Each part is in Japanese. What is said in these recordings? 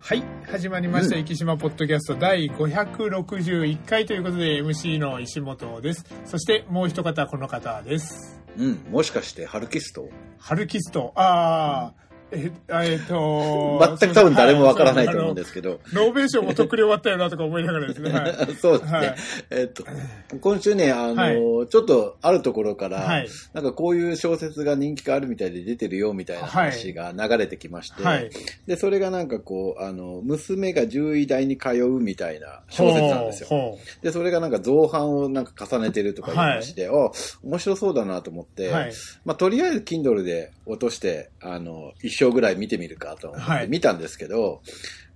はい。始まりました、うん生島ポッドキャスト第561回ということで、MC の石本です。そして、もう一方、この方です。うん、もしかしてハルキスト？ハルキスト。あー、え、あえっと、全く多分誰もわからないと思うんでですけど。す。ノーベル賞もとっくに終わったよなとか思いながらですね。はい。そうですね。はいえっと、今週ね、あの、はいちょっとあるところから、はいなんかこういう小説が人気があるみたいで出てるよみたいな話が流れてきまして、はい。で、それがなんかこう、あの、娘が獣医大に通うみたいな小説なんですよ。で、それがなんか造反をなんか重ねてるとかいう話で、あ、面白そうだなと思って。まあ、とりあえず Kindle で落として、あの、一章ぐらい見てみるかと思っはいて見たんですけど、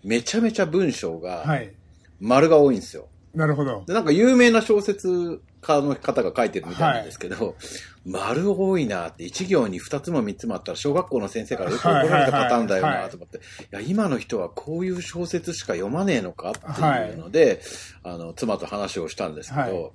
めちゃめちゃ文章はがい。丸が多いんですよ。なるほど。で、なんか有名な小説家の方が書いてるみたいなんですけど、丸多いなって、一行に二つも三つもあったら小学校の先生からよく怒られたパターンだよなと思って、いや、今の人はこういう小説しか読まねえのかっていうので、あの、妻と話をしたんですけど、はい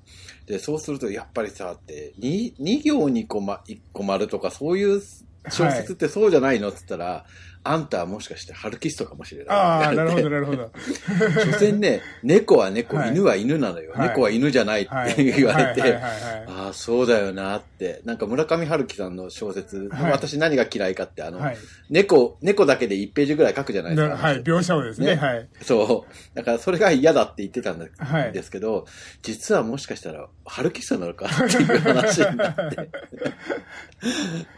で、そうするとやっぱりさ、って、二二行に個ま、一個丸とかそういう小説ってそうじゃないの？って言ったら、あんたはもしかしてハルキストかもしれない。ああ、なるほど、ど。なるほど。所詮ね、猫は猫、はい犬は犬なのよ。はい猫は犬じゃないってはい。言われて、ああ、そうだよなって。なんか村上春樹さんの小説、はい私何が嫌いかって、あの、はい。猫、猫だけで1ページぐらい書くじゃないですか。なはい。描写をですね。ねはい。そう。だからそれが嫌だって言ってたんだはいですけど、実はもしかしたら、春樹さんなのかっていう話になって、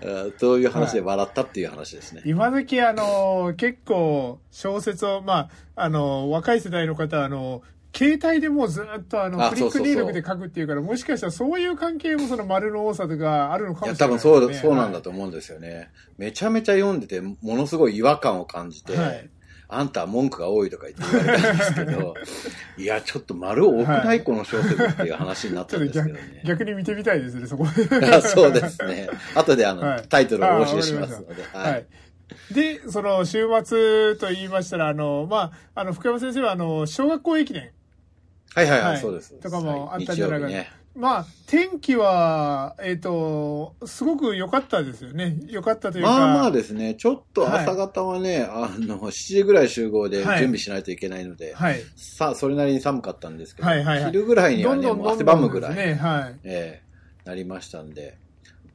あそういう話で笑ったっていう話ですね。今時あの、結構小説を、まあ、あの、若い世代の方はあの、携帯でもうずっとあの、あクリック入力で書くっていうから、もしかしたらそういう関係もその丸の多さとかあるのかもしれないです多分そう、ね。そうなんだと思うんですよね。めちゃめちゃ読んでて、ものすごい違和感を感じて、はいあんたは文句が多いとか言って言われたんですけど、いや、ちょっと丸多くない、はいこの小説っていう話になったんですけどね。逆に見てみたいですね、そこ。あ そうですね。後であの、はいタイトルをお教えしますので。ははいい。で、その週末と言いましたら、あの、まあ、あの、福山先生はあの、小学校駅伝。はいはいはい、はいそうです。とかもあったん日じゃないかな曜日ね。まあ、天気は、えっ、と、すごく良かったですよね。良かったというか。まあまあですね、ちょっと朝方はね、あの、7時ぐらい集合で準はい備しないといけないので、はい。さあ、それなりに寒かったんですけど、はいはいはい昼ぐらいにはね、どんどんもう汗ばむぐらい、ね。はい。ええなりましたんで、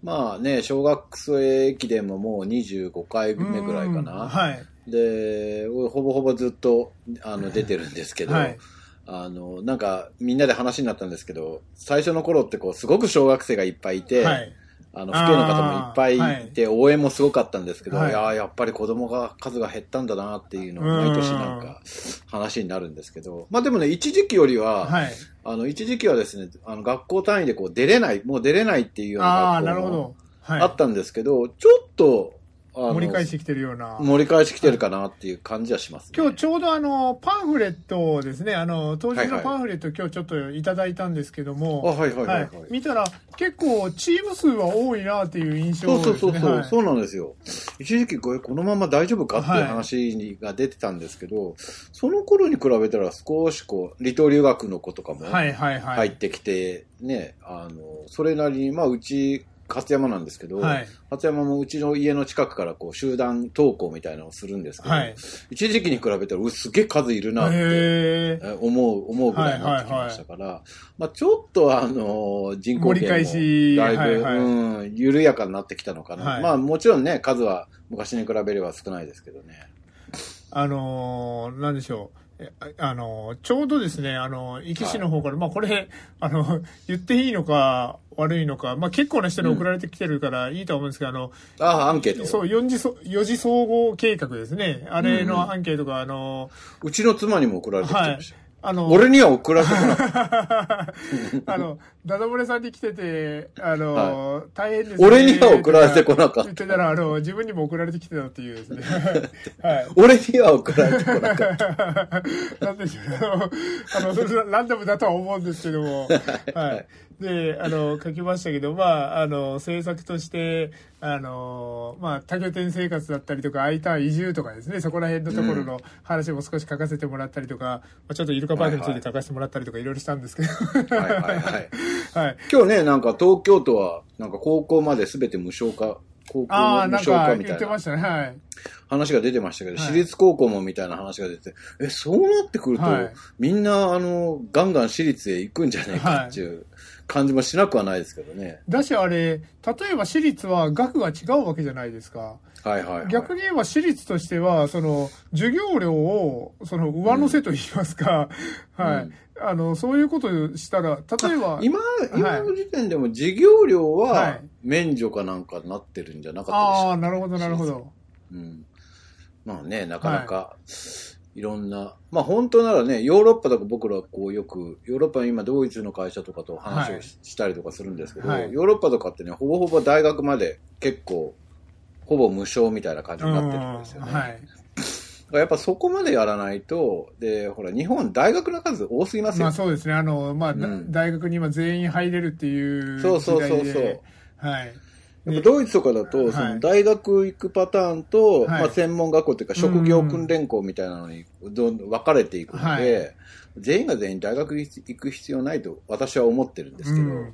まあね、小学生駅伝ももう25回目ぐらいかうんな。はい。で、ほぼほぼずっとあの出てるんですけど、はいあの、なんかみんなで話になったんですけど、最初の頃ってこう、すごく小学生がいっぱいいて、はい。あの、父兄の方もいっぱいいて、応援もすごかったんですけど、はい。い、やーやっぱり子供が数が減ったんだなっていうのを毎年なんか話になるんですけど、まあでもね、一時期よりは、はい。あの、一時期はですね、あの、学校単位でこう出れない、もう出れないっていうような学校も。あったんですけど、ちょっと、盛り返してきてるような。盛り返してきてるかなっていう感じはします、ね。今日ちょうどあの、パンフレットをですね、あの、当日のはいはいパンフレット今日ちょっといただいたんですけども、あ、はいはいはい、はい。見たら結構チーム数は多いなっていう印象そうですね。そうそうそう、はいそうなんですよ。一時期これこのまま大丈夫かっていう話が出てたんですけど、その頃に比べたら少しこう、離島留学の子とかもはいはいはい。入ってきて、ね、あの、それなりに、まあうち、勝山なんですけど、はい。勝山もうちの家の近くからこう集団登校みたいなのをするんですけど、はい。一時期に比べたらうすげえ数いるなって思う、思うぐらいになってきましたから、まあちょっとあの、人口盛り返しだいぶ、はいはいうん、緩やかになってきたのかな。はいまあもちろんね、数は昔に比べれば少ないですけどね。あのーなんでしょう。えああのーちょうどですね、あの、壱岐市の方から、まあこれ、あの、言っていいのか悪いのか、まあ結構な人に送られてきてるからいいとは思うんですけど、あの、ああ、アンケート。そう、四次次総合計画ですね。あれのアンケートが、あの、うちの妻にも送られてきてはいましたよ。。あの、俺には送られてこなかった。あの、ダダ漏れさんに来てて、あの、大変ですね。俺には送られてこなかった言ってたら、あの、自分にも送られてきてたっていうですね。はい。俺には送られてこなかった。なんでしょう。あの、あの、ランダムだとは思うんですけども。はい。で、あの、書きましたけど、まあ、あの、制作として、あの、まあ、多拠点生活だったりとか、空いた移住とかですね、そこら辺のところの話も少し書かせてもらったりとか、まあ、ちょっとイルカパークについて書かせてもらったりとか、いろいろしたんですけど。はいはいはい。はい。今日ね、なんか東京都は、なんか高校まで全て無償化高校無償化かみたいな言ってましたね。はい。話が出てましたけど、はい私立高校もみたいな話が出て、え、そうなってくると、はいみんな、あの、ガンガン私立へ行くんじゃないかっていう感じもしなくはないですけどね。だしあれ、例えば私立は額が違うわけじゃないですか。はいはい、はい。逆に言えば私立としては、その、授業料を、その、上乗せと言いますか、はい、うんあの、そういうことをしたら、例えば、今、今の時点でも授業料ははい。免除かなんかなってるんじゃなかったでしああ、ょなるほど、なるほど。うん。まあね、なかなか、い。ろんな、まあ本当ならね、ヨーロッパとか僕らこうよく、ヨーロッパの今ドイツの会社とかと話をし,、はい。たりとかするんですけど、はい。ヨーロッパとかってね、ほぼほぼ大学まで結構、ほぼ無償みたいな感じになってるんですよね。うんはい。やっぱそこまでやらないと、で、ほら、日本大学の数多すぎますよ。まあそうですね。あの、まあ、だうん大学に今全員入れるっていう。そうそうそうそうはい。やっぱドイツとかだと、はいその大学行くパターンと、はいまあ専門学校っていうか職業訓練校みたいなのにどんどん分かれていくので、はい全員が全員大学行く必要ないと私は思ってるんですけど、うん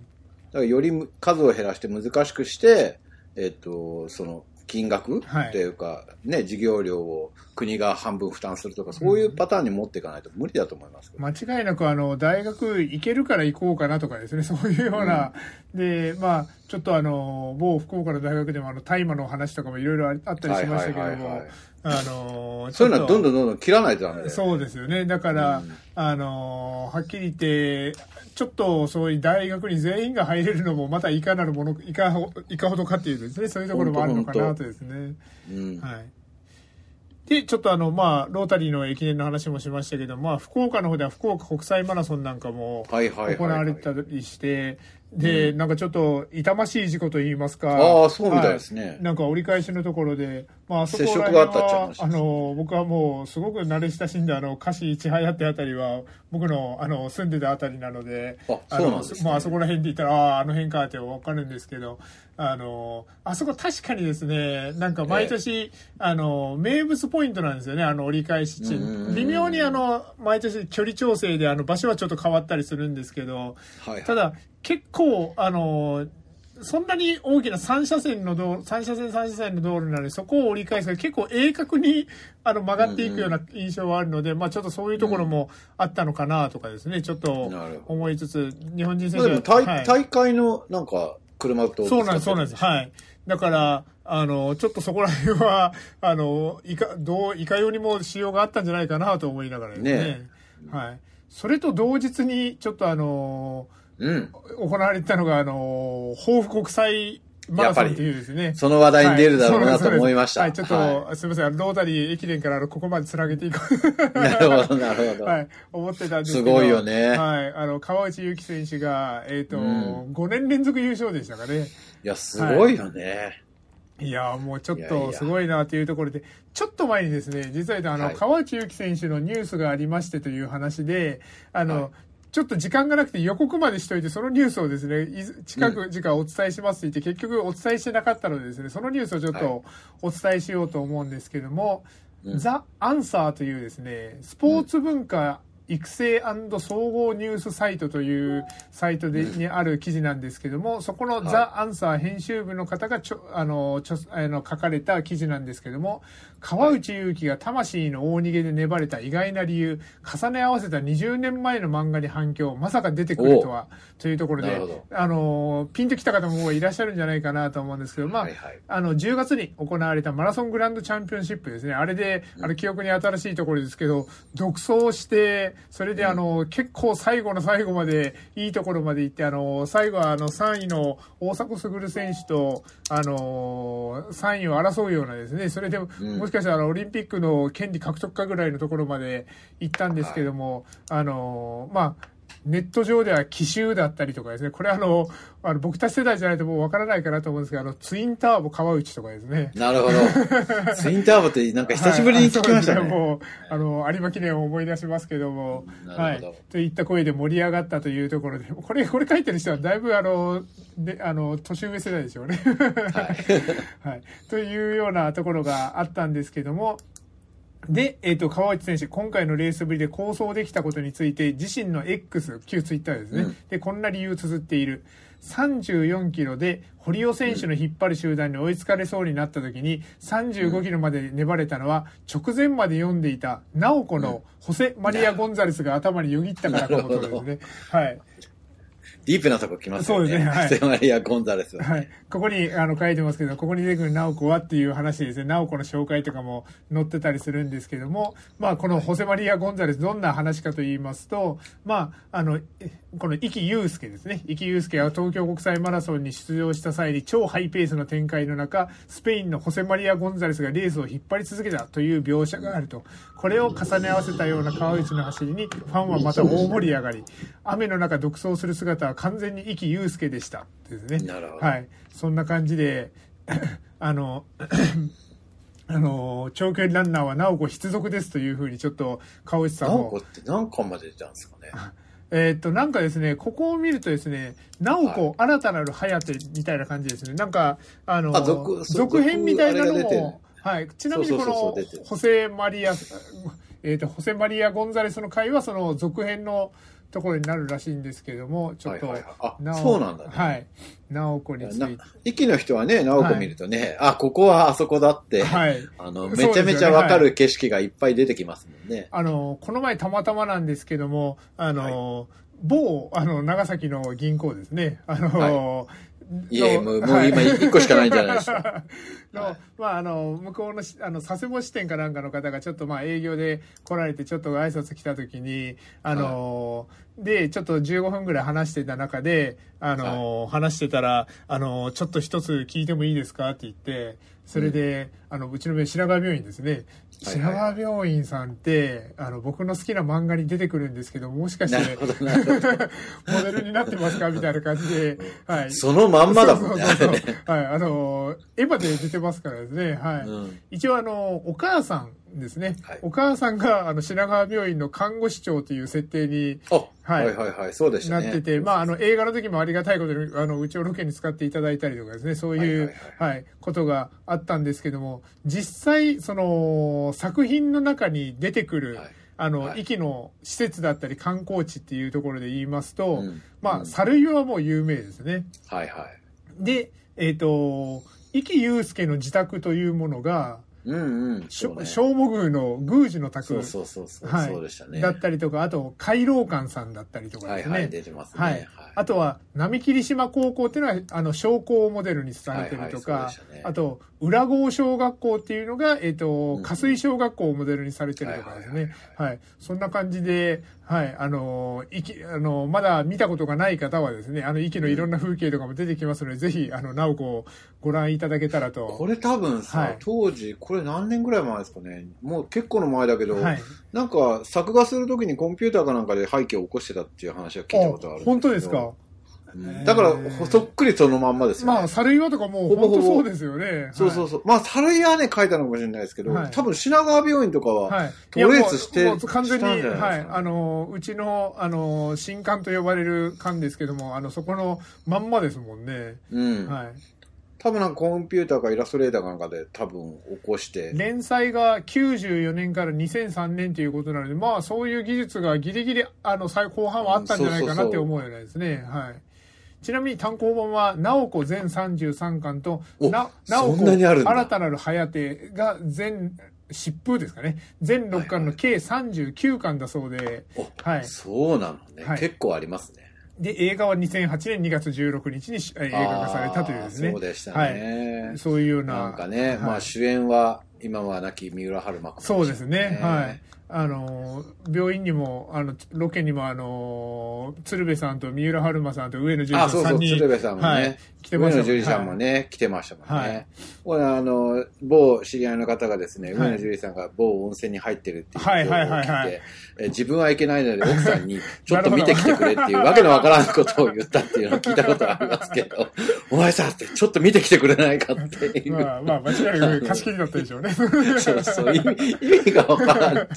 だからより数を減らして難しくして、えっと、その金額はい。っていうか、ね、授業料を国が半分負担するとか、そういうパターンに持っていかないと無理だと思いますけど。間違いなくあの大学行けるから行こうかなとかですね。そういうような、でまあちょっとあの某福岡の大学でもあの大麻の話とかもいろいろあったりしましたけども。はいはいはいはいあのそういうのはどんどどんどんどん切らないとダメそうですよね。だから、うん。あのはっきり言ってちょっとそういう大学に全員が入れるのもまたいかなるものいかほいかほどかっていうですね。そういうところもあるのかなとですね。うん。はい。で、ちょっとあの、まあ、ロータリーの駅伝の話もしましたけど、まあ、福岡の方では福岡国際マラソンなんかも行われてたりして、で、なんかちょっと痛ましい事故といいますか。ああ、そうみたいですね。はい。なんか折り返しのところで、まあ、あそこら辺はあの、僕はもうすごく慣れ親しんだあの、歌詞千早ってあたりは、僕のあの、住んでたあたりなので、あのそうなんですね。まあ、あそこら辺で言ったら、ああ、あの辺かってわかるんですけど、あの、あそこ確かにですね、なんか毎年、あの、名物ポイントなんですよね、あの折り返し地。微妙にあの、毎年距離調整であの、場所はちょっと変わったりするんですけど、はいはい。ただ、結構、あの、そんなに大きな3車線の道路、3車線3車線の道路なので、そこを折り返すが結構鋭角にあの曲がっていくような印象はあるので、まあちょっとそういうところもあったのかなとかですね、ちょっと思いつつ、日本人選まあ手は、大,、はい大会のなんか車とそうなんです、そうなんです。はい。だから、あの、ちょっとそこら辺は、あの、いか、どう、いかようにも仕様があったんじゃないかなと思いながらですね。ねはい。それと同日に、ちょっとあの、うん。行われてたのが、あの、抱負国際マラソンっていうですね。その話題に出るだろうなはいと思いました。はい、ちょっと、はすみません、ロータリー駅伝からあのここまでつなげていこう。いなるほど、なるほど。はい、思ってたんですけど。すごいよねはい、あの、川内優輝選手が、えっ、と、うん5年連続優勝でしたかね。いや、すごいよね。いやーもうちょっいやいやとすごいなというところで、ちょっと前にですね、実はあの、はい川内優輝選手のニュースがありましてという話で、あの、はいちょっと時間がなくて予告までしといて、そのニュースをですね、近く時間お伝えしますって言って、結局お伝えしてなかったのでですね、そのニュースをちょっはい。とお伝えしようと思うんですけども、うん。ザ・アンサーというですね、スポーツ文化育成総合ニュースサイトというサイトで、にある記事なんですけども、そこのはい。ザ・アンサー編集部の方がちょあのちょあの書かれた記事なんですけども、川内優輝が魂の大逃げで粘れた意外な理由、重ね合わせた20年前の漫画に反響、まさか出てくるとは、というところであの、ピンときた方もいらっしゃるんじゃないかなと思うんですけど、まあ、はいはい。あの、10月に行われたマラソングランドチャンピオンシップですね。あれで、あの、記憶に新しいところですけど、独走して、それであの、結構最後の最後まで、いいところまで行って、あの、最後はあの、3位の大迫傑選手と、あの、3位を争うようなですね、それでも、しかしたらオリンピックの権利獲得かぐらいのところまで行ったんですけども、あの、まあ、ネット上では奇襲だったりとかですね、これあの、あの僕たち世代じゃないともうわからないかなと思うんですけど、あの、ツインターボ川内とかですね。なるほど。ツインターボってなんか久しぶりに聞きましたね。はいもう、あの、有馬記念を思い出しますけども、はい。といった声で盛り上がったというところで、これ、これ書いてる人はだいぶあの、で、あの、年上世代でしょうね。はい。というようなところがあったんですけども、で、えっ、と、川内選手、今回のレースぶりで構想できたことについて、自身の X、旧ツイッターですね、うんで、こんな理由を綴っている。34キロで堀尾選手の引っ張る集団に追いつかれそうになった時に35キロまで粘れたのは直前まで読んでいた直子のホセ・マリア・ゴンザレスが頭によぎったからのことですね。はい。ディープなとこ来ますよね。そうですねはいセマリア・ゴンザレスは。はい。ここにあの書いてますけど、ここに出てくる直子はっていう話でですね、直子の紹介とかも載ってたりするんですけども、まあこのホセマリア・ゴンザレス、どんな話かと言いますと、まあ、あの、えこの壱岐祐介ですね。壱岐祐介は東京国際マラソンに出場した際に超ハイペースの展開の中、スペインのホセマリア・ゴンザレスがレースを引っ張り続けたという描写があると。これを重ね合わせたような川内の走りに、ファンはまた大盛り上がり、雨の中独走する姿は完全に壱岐祐介でした。ですね。はい。そんな感じで、あの、あの、長距離ランナーは直子必属ですというふうにちょっと川内さんもナオコって何巻まで出たんですかね？えーっと、なんかですね、ここを見るとですね、なおこ、新たなるハヤテみたいな感じですね。なんか、あの、あ続続編みたいなのも、はい。ちなみにこのホセマリア、えーっと、ホセマリア・ゴンザレスの回は、その続編のところになるらしいんですけども、ちょっと、はいはいはいそうなんだねはい。なおこについなて。息の人はね、ナオコ見るとね、あ、ここはあそこだって、はい。あの、めちゃめちゃわかる景色がいっぱい出てきますもんね。あの、この前たまたまなんですけども、あの、某、あの、長崎の銀行ですね。あの、いえ、のもう、もうはい。今1個しかないんじゃないですか。の、はい。まあ、あの、向こうのし、あの、佐世保支店かなんかの方がちょっとまあ営業で来られてちょっと挨拶来た時に、あの、で、ちょっと15分ぐらい話してた中で、あの、話してたら、あの、ちょっと一つ聞いてもいいですかって言って、それで、あの、うちの病院、品川病院ですね。はい品川病院さんって、あの、僕の好きな漫画に出てくるんですけど、もしかして。モデルになってますか？みたいな感じで、はい。そのまんまだもんね、そうそうそう。はい、あの、エヴァで出てますからですね、はい。うん一応あの、お母さんですね。はい。お母さんが、あの、品川病院の看護師長という設定にあ、ははいいはいはい、そうでしたね。なってて、まあ、あの、映画の時もありがたいことに、あの、うちをロケに使っていただいたりとかですね、そういう、はいはいはい、ことがあったんですけども、実際、その、作品の中に出てくる、はい。あの、はい。壱岐の施設だったり観光地っていうところで言いますと、うん。まあ、うん。猿岩はもう有名ですね。はいはい。で、えっ、と、壱岐祐介の自宅というものが、うんうん。しょね正午宮の宮司の宅そうそうそうそう、はいそうでしたね。だったりとか、あと、海老館さんだったりとかですね。はいはい、出てますね。はい。あとは、並霧島高校っていうのは、あの、商工をモデルにされてるとはいはかいね、あと、浦郷小学校っていうのが、えっ、とうん、加水小学校をモデルにされてるとかですね。はい。そんな感じで、はい。あの、いき、あの、まだ見たことがない方はですね、あの、息のいろんな風景とかも出てきますので、ぜひ、あの、直子をご覧いただけたらと。これ多分さ、はい当時、これ何年ぐらい前ですかね。もう結構の前だけど、はい。なんか作画するときにコンピューターかなんかで背景を起こしてたっていう話は聞いたことがある本当ですか？うんだから、そっくりそのまんまですよね。まあ、猿岩とかもうほぼほぼ本当そうですよね。そうそうそう。まあ、猿屋はね、書いたのかもしれないですけど、はい多分品川病院とかは、はい。トレースしていやもうもう完全に、はい。あの、うちの、あの、新館と呼ばれる館ですけども、あの、そこのまんまですもんね。うん。はい。多分なんかコンピューターかイラストレーターかなんかで多分起こして、連載が94年から2003年ということなので、まあ、そういう技術がギリギリ、あの、最後半はあったんじゃないかなって思うようなですね。はい。ちなみに単行本は、直子全33巻と、おな、直そ子新たなる早手が全、疾風ですかね。全6巻の計39巻だそうで、おはい。そうなのね、はい結構ありますね。で、映画は2008年2月16日に映画化されたというですね。そうでしたね。そういうような。なんかね、はいまあ主演は今は亡き三浦春馬子そうですね。はい。あの、病院にも、あの、ロケにも、あの、鶴瓶さんと三浦春馬さんと上野樹里あ、そうそう、さんに、鶴瓶さんもね、はい、来てました上野樹里さんもね、来てましたもんね。はいこれあの、某知り合いの方がですね、はい上野樹里さんが某温泉に入ってるっていうはいはい情報を聞いて、はいはいえ自分は行けないので奥さんに ちょっと見てきてくれっていうわけのわからんことを言ったっていうのを聞いたことありますけど、お前さってちょっと見てきてくれないかっていう。まあ、まあ、間違いなく貸し切りだったでしょうね。そうそう、意味意味がわからん。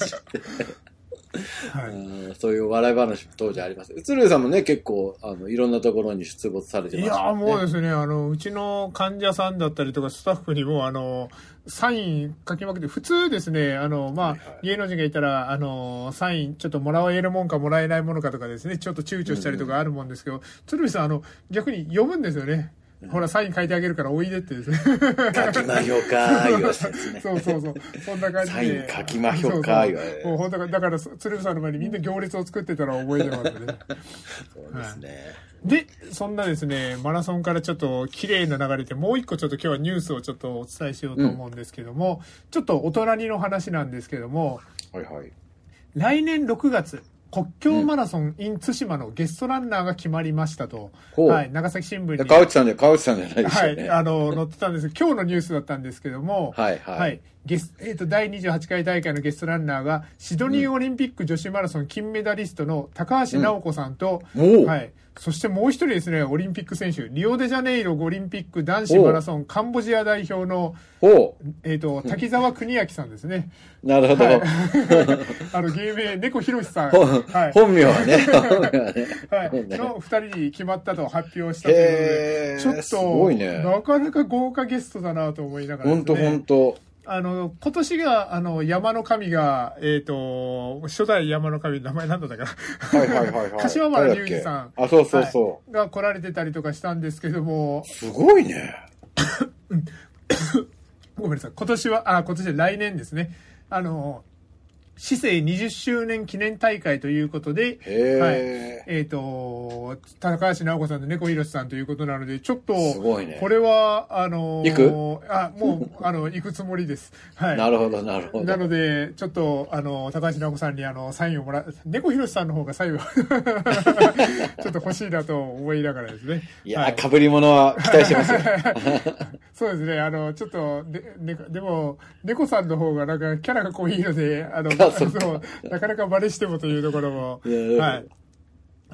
はい。うんそういう笑い話も当時あります。鶴瓶さんもね、結構、あの、いろんなところに出没されてまいした、ね。やーもうですね、あの、うちの患者さんだったりとかスタッフにも、あの、サイン書きまくって、普通ですね、あの、まあ、はいはい芸能人がいたら、あの、サイン、ちょっともらえるもんかもらえないものかとかですね、ちょっと躊躇したりとかあるもんですけど、鶴瓶さん、あの、逆に読むんですよね。ほら、サイン書いてあげるからおいでってですね。書きまひょか、言わせですね。そうそうそう。そんな感じで。サイン書きまひょか言われそうそうもう本当だから、鶴瓶さんの前にみんな行列を作ってたら覚えてますね。そうですね。で、そんなですね、マラソンからちょっと綺麗な流れで、もう一個ちょっと今日はニュースをちょっとお伝えしようと思うんですけども、ちょっとお隣の話なんですけども、はいはい。来年6月、国境マラソン in 対馬のゲストランナーが決まりましたと、ほう。はい、長崎新聞に。川内さんじゃ、川内さんじゃないですはい、よね。あの、載ってたんです。今日のニュースだったんですけども、はいはい。ゲスえっ、と、第28回大会のゲストランナーが、シドニーオリンピック女子マラソン金メダリストの高橋尚子さんと、おう。はい。そしてもう一人ですね、オリンピック選手、リオデジャネイロオリンピック男子マラソンカンボジア代表の、ほえっ、と、滝沢邦明さんですね。う。なるほど。はい あの、芸名、猫ひろしさん。ほはい。本名はね。はい、の二人に決まったと発表したというへーことで、ちょっと、ねなかなか豪華ゲストだなと思いながらね、ほんとほんと。あの、今年が、あの、山の神が、えっ、と、初代山の神、名前なんだったかな。はいはいはいはい。柏原隆二さん。あ、そうそうそはいが来られてたりとかしたんですけどもう。、すごいね。ごめんなさい。今年は、あ、今年は来年ですね。あの、市政20周年記念大会ということで、はい。えっ、と、高橋直子さんと猫ひろしさんということなので、ちょっと、ねこれは、あの、行く？あ、もう、あの、行くつもりです。はい。なるほどなるほど。なので、ちょっと、あの、高橋直子さんに、あの、サインをもらう、猫ひろしさんの方がサインを、ちょっと欲しいなと思いながらですね。いやはー、被り物は期待してますよ。そうですね、あの、ちょっと、で、ね、でも、猫さんの方がなんかキャラが濃いので、あの、あそうなかなか真似してもというところも、はい。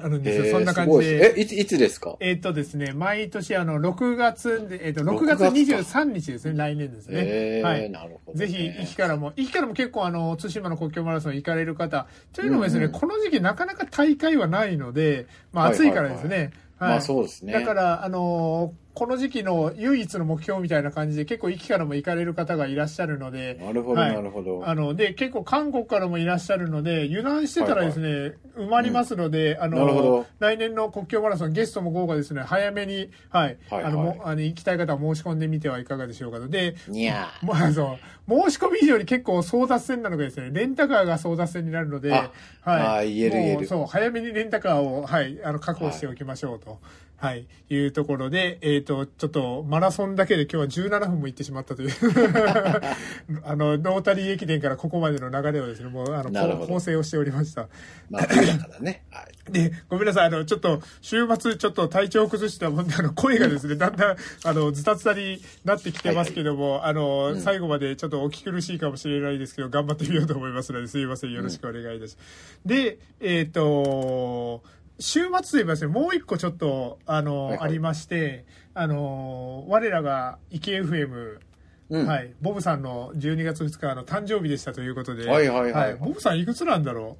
あるんですよ。へーそんな感じで。え、いつ、いつですか？えっとですね、毎年あの、6月で、えっと、6月6月か23日ですね、来年ですね。へーはい。なるほどねぜひ、駅からも、駅からも結構あの、対馬の国境マラソン行かれる方、というのもですね、うんうんこの時期なかなか大会はないので、まあはい暑いからですね。はいまあそうですね。だから、あのーこの時期の唯一の目標みたいな感じで結構駅からも行かれる方がいらっしゃるので、なるほど、はいなるほど。あの、で、結構韓国からもいらっしゃるので、油断してたらですね、埋まりますので、あなるほのど、来年の国境マラソンゲストも豪華ですね、早めに、はい、はいあの、はいもあの行きたい方は申し込んでみてはいかがでしょうかと。で、にゃー。まあ、そう、申し込み以上に結構争奪戦なのがですね、レンタカーが争奪戦になるので、ああ言える言えるもうそう、早めにレンタカーを、はい、あの、確保しておきましょうと。はい、いうところで、えっ、と、ちょっと、マラソンだけで今日は17分も行ってしまったという。あの、ロータリー駅伝からここまでの流れをですね、もう、あの、構成をしておりました。まあ、だからね。はい。で、ごめんなさい。あの、ちょっと、週末、ちょっと体調を崩したもんで、あの、声がですね、だんだん、あの、ズタズタになってきてますけども、あの、最後までちょっとお聞き苦しいかもしれないですけど、頑張ってみようと思いますので、すいません。よろしくお願いいたします。で、えっ、と、週末といえばですね、もう一個ちょっと、あの、はいはい。ありまして、あの、我らが、池 FM、うん。はい、ボブさんの12月2日の誕生日でしたということで、はいはいはい。ボブさんいくつなんだろ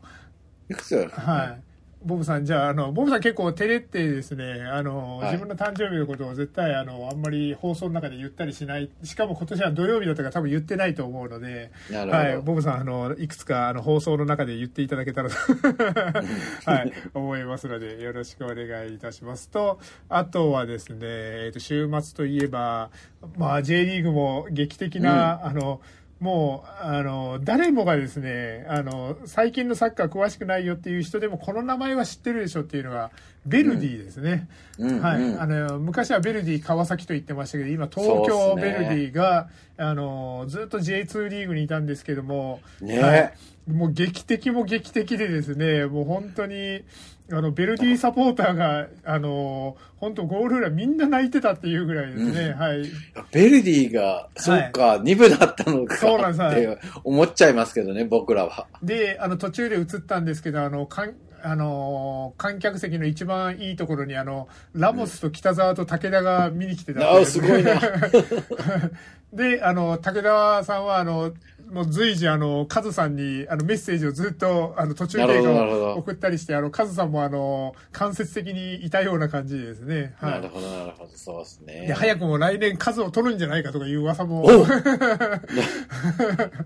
う？いくつはい。ボブさん、じゃあ、あの、ボブさん結構照れってですね、あの、はい。自分の誕生日のことを絶対、あの、あんまり放送の中で言ったりしない、しかも今年は土曜日だったから多分言ってないと思うので、はい、ボブさん、あの、いくつか、あの、放送の中で言っていただけたらと、はい、思いますので、よろしくお願いいたしますと、あとはですね、えっ、と、週末といえば、まあ、J リーグも劇的な、あの、もう、あの、誰もがですね、あの、最近のサッカー詳しくないよっていう人でも、この名前は知ってるでしょっていうのが、ベルディですね。うん。はい。うん。あの、昔はベルディ川崎と言ってましたけど、今、東京ベルディが、あの、ずっと J2 リーグにいたんですけども、ね。はい。もう劇的も劇的でですね、もう本当に、あの、ベルディサポーターが、あの、本当ゴール裏みんな泣いてたっていうぐらいですね、はい。ベルディが、そうか、2部だったのかそうなんですって思っちゃいますけどね、僕らは。で、あの、途中で映ったんですけど、あの、かん、あのー観客席の一番いいところに、あの、ラモスと北沢と武田が見に来てたんあですすごいな。で、あの、武田さんは、あの、もう随時、あの、カズさんに、あの、メッセージをずっと、あの、途中経なるほどなるほ過ど送ったりして、あの、カズさんも、あの、間接的にいたような感じですね。は。ないるほど、なるほど、そうですね。で、早くも来年数を取るんじゃないかとかいう噂も。お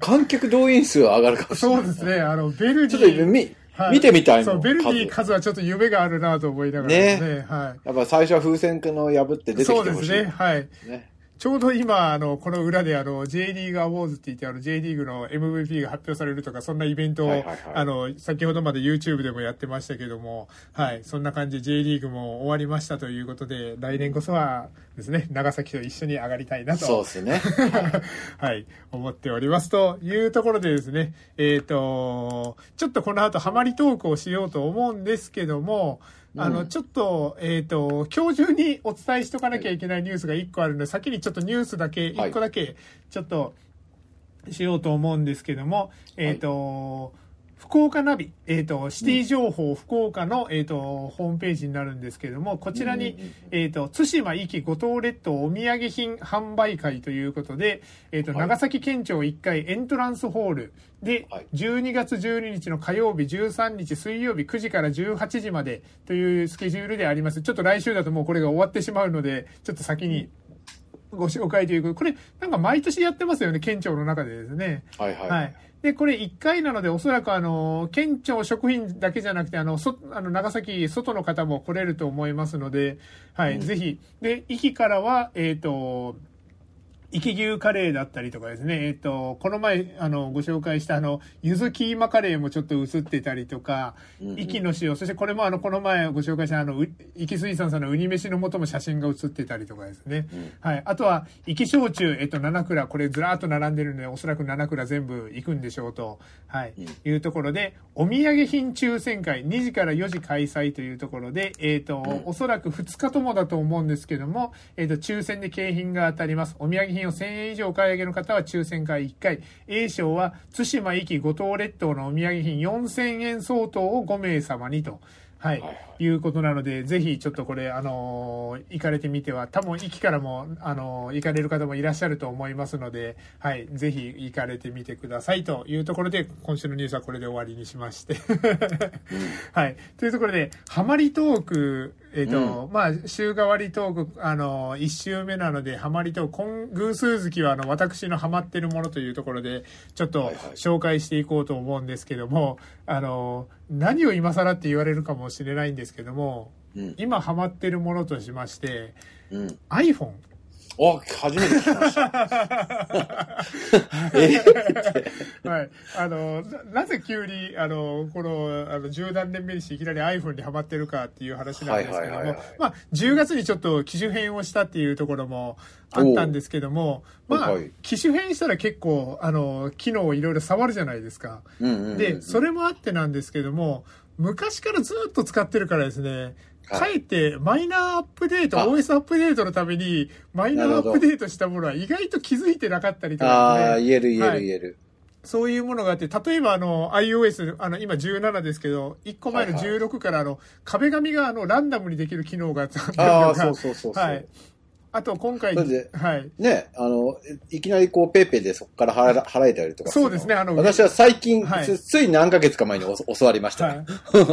観客動員数は上がるかもしれない。そうですね。あの、ベルデちょっとィ。見、はい見てみたい。そう、ベルディ数数はちょっと夢があるなと思いながらですね。はい。やっぱ最初は風船の破って出てきてほしい。そうですね。はい。ね。ちょうど今、あの、この裏で、あの、J リーグアウォーズって言って、あの、J リーグの MVP が発表されるとか、そんなイベントを、はいはいはいあの、先ほどまで YouTube でもやってましたけども、はい、そんな感じで J リーグも終わりましたということで、来年こそはですね、長崎と一緒に上がりたいなと。そうですね。はい、思っております。というところでですね、えっ、と、ちょっとこの後、ハマりトークをしようと思うんですけども、あの、うん。ちょっと、えっ、と、今日中にお伝えしとかなきゃいけないニュースが1個あるので、先にちょっとニュースだけ、はい。1個だけ、ちょっと、しようと思うんですけども、えっ、と、福岡ナビ、えっ、と、シティ情報福岡の、えっ、と、ホームページになるんですけども、こちらに、えっ、と、対馬壱岐五島列島お土産品販売会ということで、えっ、と、はい長崎県庁1階エントランスホールで、はい12月12日の火曜日、13日水曜日9時から18時までというスケジュールであります。ちょっと来週だともうこれが終わってしまうので、ちょっと先にご紹介ということこれ、なんか毎年やってますよね、県庁の中でですね。はいはい。はい。で、これ1回なので、おそらくあの、県庁職員だけじゃなくて、あの、そ、あの、長崎、外の方も来れると思いますので、はい、うんぜひ。で、壱岐からは、えっ、と、壱岐牛カレーだったりとかですね、えっ、と、この前、あの、ご紹介したあの、ゆずキーマカレーもちょっと映ってたりとか、うんうん。壱岐の塩、そしてこれもあの、この前ご紹介したあの、う壱岐水産さんのウニ飯の素も写真が写ってたりとかですね。うん。はい。あとは、壱岐焼酎、えっと、7蔵、これずらーっと並んでるので、おそらく7蔵全部行くんでしょうと、はい。うん。いうところで、お土産品抽選会、2時から4時開催というところで、えっ、と、ん。おそらく2日ともだと思うんですけども、えっ、と、抽選で景品が当たります。お土産品を1000円以上お買い上げの方は抽選会1回、A 賞は、対馬壱岐五島列島のお土産品4000円相当を5名様にと。はい。はいいうことなので、ぜひちょっとこれ、あのー行かれてみては、多分駅からも、あのー行かれる方もいらっしゃると思いますので、はい。ぜひ行かれてみてくださいというところで、今週のニュースはこれで終わりにしまして。はい。というところで、ハマりトーク、えっ、と、まあ、週替わりトーク、あの、一週目なので、ハマりトーク、今偶数月は、あの、私のハマってるものというところで、ちょっとはいはい紹介していこうと思うんですけども、あの、何を今更って言われるかもしれないんですけども、うん。今ハマってるものとしまして、うん。iPhone。お、初めて聞きました。え はい。あの、ななぜ急に、あの、この、あの、十何年目にしていきなり iPhone にハマってるかっていう話なんですけどもまあ、10月にちょっと機種変をしたっていうところもあったんですけども、まあはい、機種変したら結構、あの、機能をいろいろ触るじゃないですか。で、それもあってなんですけども、昔からずっと使ってるからですね、はいかえってマイナーアップデート、あ OS アップデートのために、マイナーアップデートしたものは意外と気づいてなかったりとかねああ、言える言えはいる言える。そういうものがあって、例えばあの、iOS、あの、今17ですけど、1個前のはいはい16からあの、壁紙があの、ランダムにできる機能があったりとかああ、そうそうそうそう。はい。あと今回、はい。ね、あの、いきなりこう、 PayPay でそこから払え払えたりとかそうですねあの私は最近、はいつつい何ヶ月か前にお 教わりました。はい。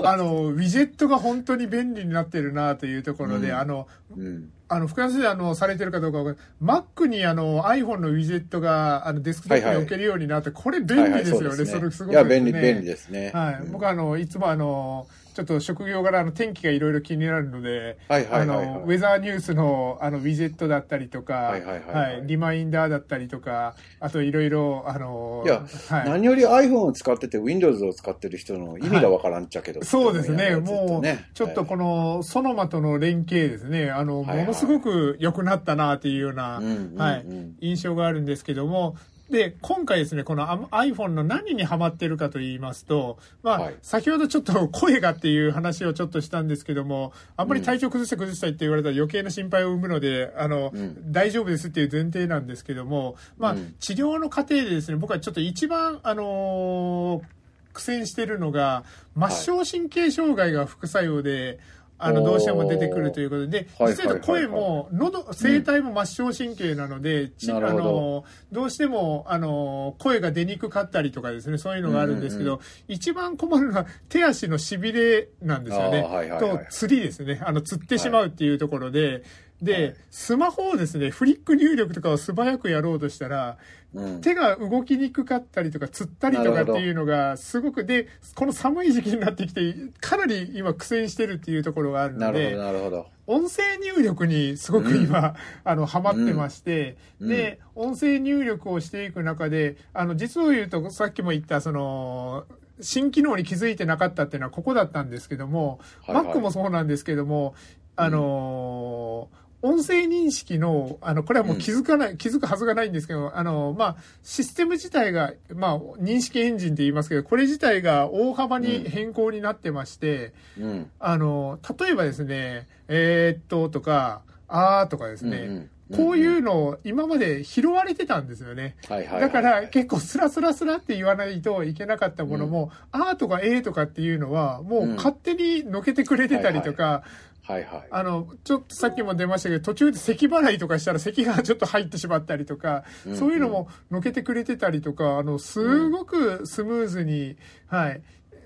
あの、ウィジェットが本当に便利になってるなというところで、うんあの、うん。あの、福山先生、あの、されてるかどうかわかんない Mac にあの、iPhone のウィジェットが、あの、デスクトップに置けるようになって、これ便利ですよね。はいはいそれすごくいや、便利、ね便利ですね。はい。うん僕はあの、いつもあの、ちょっと職業柄あの天気がいろいろ気になるので、はいはいはいはいあの、ウェザーニュースのあの、ウィジェットだったりとか、はいはいはいはいリマインダーだったりとか、あといろいろ、あの、いや、はい。何より iPhone を使ってて Windows を使ってる人の意味がわからんっちゃけど、そうですね。ずっもうとね、ちょっとこの、ソノマとの連携ですね。あの、はいはいものすごく良くなったなっていうような、うんうん印象があるんですけども、で、今回ですね、この iPhone の何にハマってるかと言いますと、まあ、はい。先ほどちょっと声がっていう話をちょっとしたんですけども、あんまり体調崩して崩したいって言われたら余計な心配を生むので、あの、うん。大丈夫ですっていう前提なんですけども、まあ、うん。治療の過程でですね、僕はちょっと一番、あのー苦戦してるのが、末梢神経障害が副作用で、あの、どうしても出てくるということで、はい実は声も、喉、声帯も末梢神経なので、ちあなるほど。の、どうしても、あの、声が出にくかったりとかですね、そういうのがあるんですけど、うん一番困るのは手足の痺れなんですよね。はいはいはい。と、釣りですね。あの、釣ってしまうっていうところで、で、はい。スマホをですね、フリック入力とかを素早くやろうとしたら、うん。手が動きにくかったりとか、釣ったりとかっていうのが、すごく、で、この寒い時期になってきて、かなり今苦戦してるっていうところがあるのでなるほど、、なるほど。音声入力にすごく今、あの、ハマってまして、うん。で、音声入力をしていく中で、あの、実を言うと、さっきも言った、その、新機能に気づいてなかったっていうのはここだったんですけども、はいはい。Mac もそうなんですけども、あのー音声認識の、あの、これはもう気づかない、気づくはずがないんですけど、あの、まあ、システム自体が、まあ、認識エンジンって言いますけど、これ自体が大幅に変更になってまして、うん。あの、例えばですね、えーっと、とか、あーとかですね、うんうんこういうのを今まで拾われてたんですよね。はいはいはい。だから結構スラスラスラって言わないといけなかったものも、あーとかえーとかっていうのはもう勝手にのけてくれてたりとか、はいはい。あの、ちょっとさっきも出ましたけど、途中で咳払いとかしたら咳がちょっと入ってしまったりとか、うんそういうのものけてくれてたりとか、あの、すごくスムーズに、はい、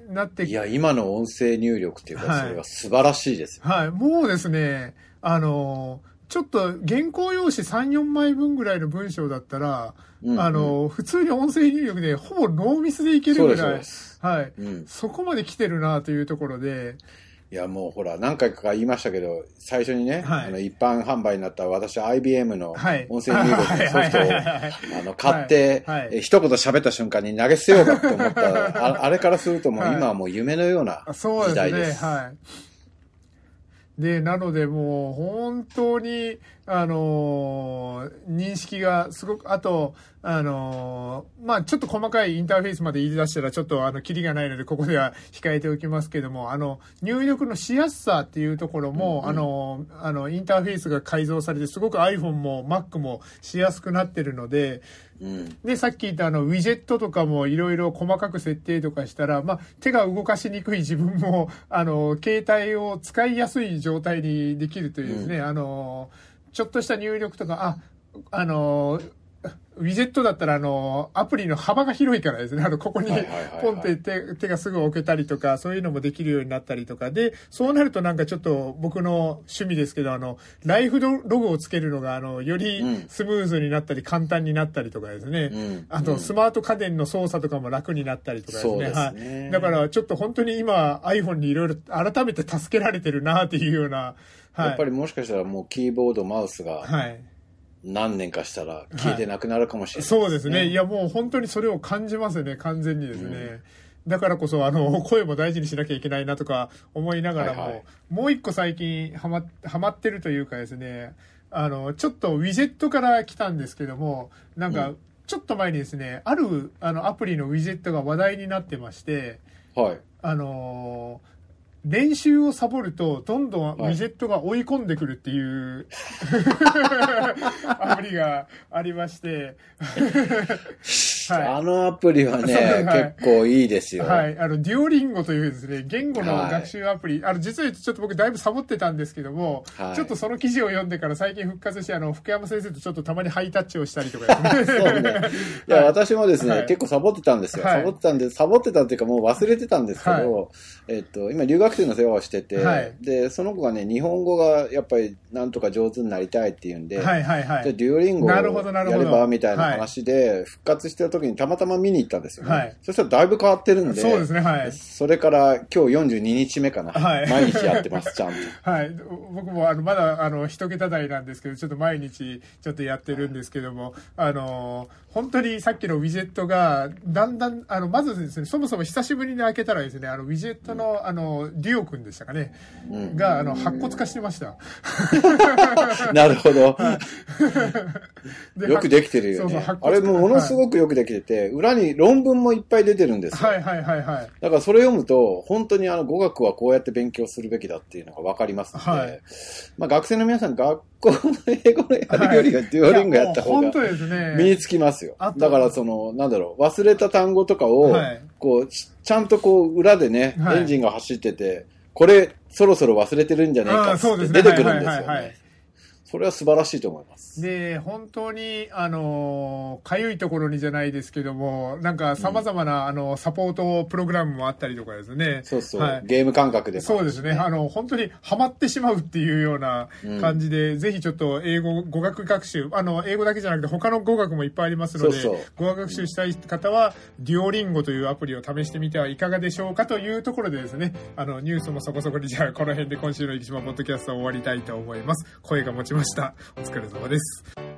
なっていや、今の音声入力っていうか、はいそれは素晴らしいですよ。はい、もうですね、あの、ちょっと原稿用紙3、4枚分ぐらいの文章だったら、うんあの、普通に音声入力でほぼノーミスでいけるぐらい。はい。うん。そこまで来てるなというところで、いや、もうほら、何回か言いましたけど、最初にね、はいあの一般販売になった私、IBM のはい。音声入力のソフトをはいあの買って、はい一言喋った瞬間に投げ捨てようかと思ったああれからするともうはい今はもう夢のようなあそうですね。時代です。はい。で、なのでもう本当に、あのー認識がすごく、あと、あのーまあちょっと細かいインターフェースまで言い出したらちょっとあの、キリがないのでここでは控えておきますけども、あの、入力のしやすさっていうところも、うんうんあの、あの、インターフェースが改造されて、すごく iPhone も Mac もしやすくなってるので、うん。で、さっき言ったあの、ウィジェットとかもいろいろ細かく設定とかしたら、まあ、手が動かしにくい自分も、あの、携帯を使いやすい状態にできるというですね、あの、ちょっとした入力とか、あ、あの、ウィジェットだったら、あの、アプリの幅が広いからですね、あの、ここにポンって手手がすぐ置けたりとか、そういうのもできるようになったりとか、で、そうなるとなんかちょっと僕の趣味ですけど、あの、ライフログをつけるのが、あの、よりうんスムーズになったり、簡単になったりとかですね。うんあと、うんスマート家電の操作とかも楽になったりとかですね。そうですねはい。だから、ちょっと本当に今、iPhone にいろいろ改めて助けられてるなっていうような、はい。やっぱりもしかしたらもうキーボード、マウスがはい。何年かしたら消えてなくなるかもしれない、そうですね。いや、もう本当にそれを感じますね、完全にですね。だからこそ、あの、声も大事にしなきゃいけないなとか思いながらも、はいはいもう一個最近ハマ、ハマってるというかですね、あの、ちょっとウィジェットから来たんですけども、なんかうん、ちょっと前にですね、ある、あの、アプリのウィジェットが話題になってまして、はい。あのー練習をサボると、どんどんウはいィジェットが追い込んでくるっていう、アプリがありまして、はあのアプリはね、はい結構いいですい。よ。はい。あの、デュオリンゴというですね、言語のはい学習アプリ、あの、実はちょっと僕だいぶサボってたんですけども、はいちょっとその記事を読んでから最近復活して、あの、福山先生とちょっとたまにハイタッチをしたりとか。そうね。いや、私もですね、はい結構サボってたんですよ。はいサボってたんで、サボってたっていうかもう忘れてたんですけど、えっと、今留学生の世話をしてて、はいで、その子がね、日本語がやっぱりなんとか上手になりたいっていうんで、はいはいはじゃ。デュオリンゴをやればみたいな話で、復活してる時にたまたま見に行ったんですよね。はいそしたらだいぶ変わってるんで、そうですね、はい。それから今日42日目かな。はい毎日やってます、ちゃんと。はい。僕も、あの、まだ、あの、一桁台なんですけど、ちょっと毎日、ちょっとやってるんですけども、あの、本当にさっきのウィジェットが、だんだん、あの、まずですね、そもそも久しぶりに開けたらですね、あの、ウィジェットの、あの、デュオ君でしたかね、うんが、あの、白骨化してました。なるほど。でよくできてるよそうそうあれもものすごくよくできてて、裏に論文もいっぱい出てるんですよ。はいはいはいはい。だからそれ読むと、本当にあの語学はこうやって勉強するべきだっていうのがわかりますので、はいまあ学生の皆さん学校の英語のやるよりはデュオリンゴやった方が。身につきますよだからその、なんだろう、忘れた単語とかをはい、こう、ちちゃんとこう裏でね、はいエンジンが走ってて、これ、そろそろ忘れてるんじゃねえかって出てくるんですよね。それは素晴らしいと思います。で、本当に、あの、かゆいところにじゃないですけども、なんか様々な、あの、サポートプログラムもあったりとかですね。そうそう、はいゲーム感覚でもあるしそうですね。あの、本当にハマってしまうっていうような感じで、ぜひちょっと英語、語学学習、あの、英語だけじゃなくて他の語学もいっぱいありますので、そうそう語学学習したい方は、デュオリンゴというアプリを試してみてはいかがでしょうかというところでですね、あの、ニュースもそこそこに、じゃあこの辺で今週の生島ポッドキャストを終わりたいと思います。声が持ちました。お疲れ様です。